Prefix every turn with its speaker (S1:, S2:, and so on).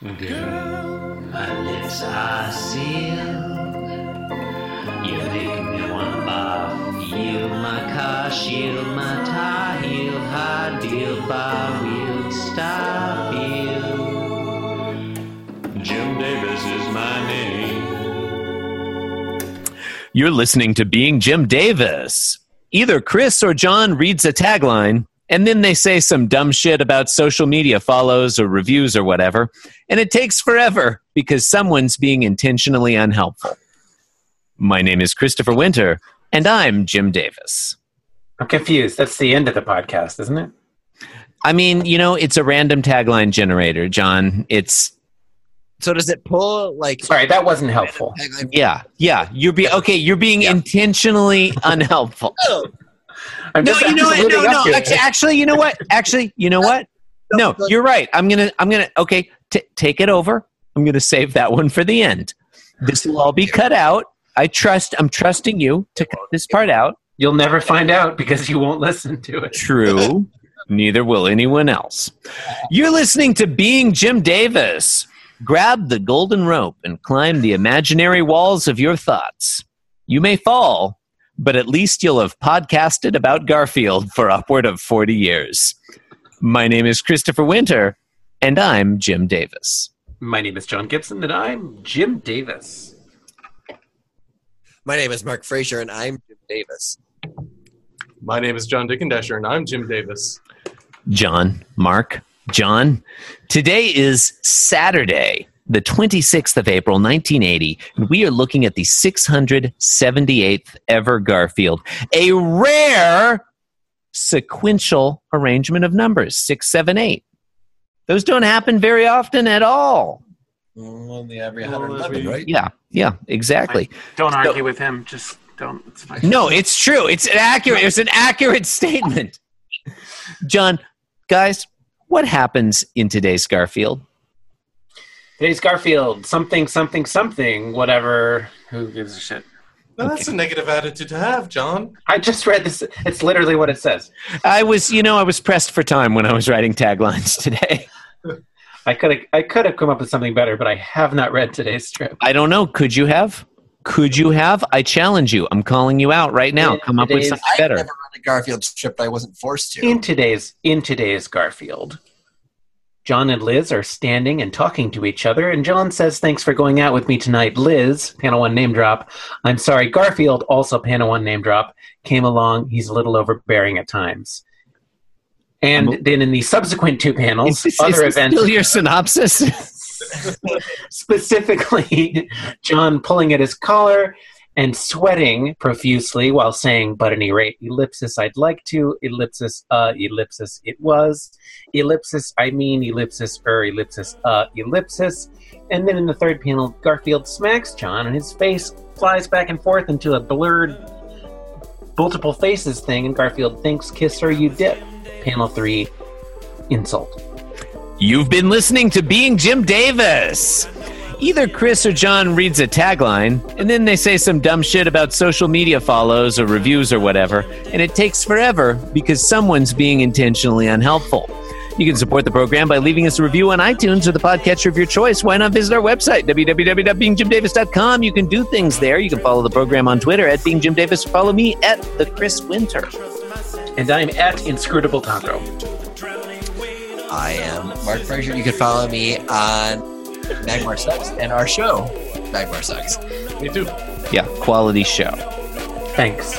S1: Girl, my lips are sealed. You make me wanna barf. Yield my car, shield my tie, heel, high deal, bar wheel, stop you. Jim Davis is my name.
S2: You're listening to Being Jim Davis. Either Chris or John reads a tagline, and then they say some dumb shit about social media follows or reviews or whatever, and it takes forever because someone's being intentionally unhelpful. My name is Christopher Winter, and I'm Jim Davis.
S3: I'm confused. That's the end of the podcast, isn't it?
S2: I mean, you know, it's a random tagline generator, John. It's
S4: So does it pull like?
S3: Sorry, that wasn't helpful.
S2: yeah, yeah. You're being okay. You're being intentionally unhelpful. Oh.
S3: I'm
S2: No,
S3: just-
S2: you know what? No, no. Actually, actually, you know what? Actually, you know what? No, you're right. I'm gonna, I'm gonna. Okay, t- take it over. I'm gonna save that one for the end. This will all be cut out. I trust. I'm trusting you to cut this part out.
S3: You'll never find out because you won't listen to it.
S2: True. Neither will anyone else. You're listening to Being Jim Davis. Grab the golden rope and climb the imaginary walls of your thoughts. You may fall, but at least you'll have podcasted about Garfield for upward of 40 years. My name is Christopher Winter, and I'm Jim Davis.
S3: My name is John Gibson, and I'm Jim Davis.
S4: My name is Mark Frazier, and I'm Jim Davis.
S5: My name is John Dickendesher, and I'm Jim Davis.
S2: John, Mark, John. Today is Saturday, the 26th of April, 1980, and we are looking at the 678th ever Garfield, a rare sequential arrangement of numbers, 678. Those don't happen very often at all.
S4: Only every
S5: Well,
S4: 111,
S5: every-
S4: right?
S2: Yeah, yeah, exactly.
S3: Don't
S2: So-
S3: argue with him. Just don't. It's fine.
S2: No, it's true. It's an accurate. It's an accurate statement. John, guys, what happens in today's Garfield?
S3: Today's Garfield. Something, something, something. Whatever. Who gives a shit?
S5: Now, that's a negative attitude to have, John.
S3: I just read this. It's literally what it says.
S2: I was, you know, I was pressed for time when I was writing taglines today.
S3: I could have. I could have come up with something better, but I have not read today's strip.
S2: I don't know. Could you have? Could you have? I challenge you. I'm calling you out right now.
S3: In
S2: Come up with
S3: today's-
S2: something
S4: I
S2: better.
S4: never read a Garfield strip I wasn't forced to.
S3: In today's in today's Garfield, John and Liz are standing and talking to each other, and John says, "Thanks for going out with me tonight, Liz." Panel one name drop. I'm sorry, Garfield. Also panel one name drop came along. He's a little overbearing at times. And then in the subsequent two panels,
S2: Is
S3: other
S2: is this
S3: events,
S2: still your synopsis?
S3: specifically John pulling at his collar and sweating profusely while saying, but any rate, ellipsis, I'd like to, ellipsis, uh, ellipsis, it was, ellipsis, I mean, ellipsis, er, ellipsis, uh, ellipsis. And then in the third panel, Garfield smacks John and his face flies back and forth into a blurred multiple faces thing, and Garfield thinks, kiss her, you dip. Panel three, insult.
S2: You've been listening to Being Jim Davis. Either Chris or John reads a tagline, and then they say some dumb shit about social media follows or reviews or whatever, and it takes forever because someone's being intentionally unhelpful. You can support the program by leaving us a review on iTunes or the podcatcher of your choice. Why not visit our website, www.beingjimdavis.com? You can do things there. You can follow the program on Twitter at Being Jim Davis follow me at The Chris Winter.
S3: And I'm at Inscrutable Taco.
S4: I am Mark Frazier. You can follow me on Magmar Sucks and our show, Magmar Sucks.
S5: Me too.
S2: Yeah, quality show.
S3: Thanks.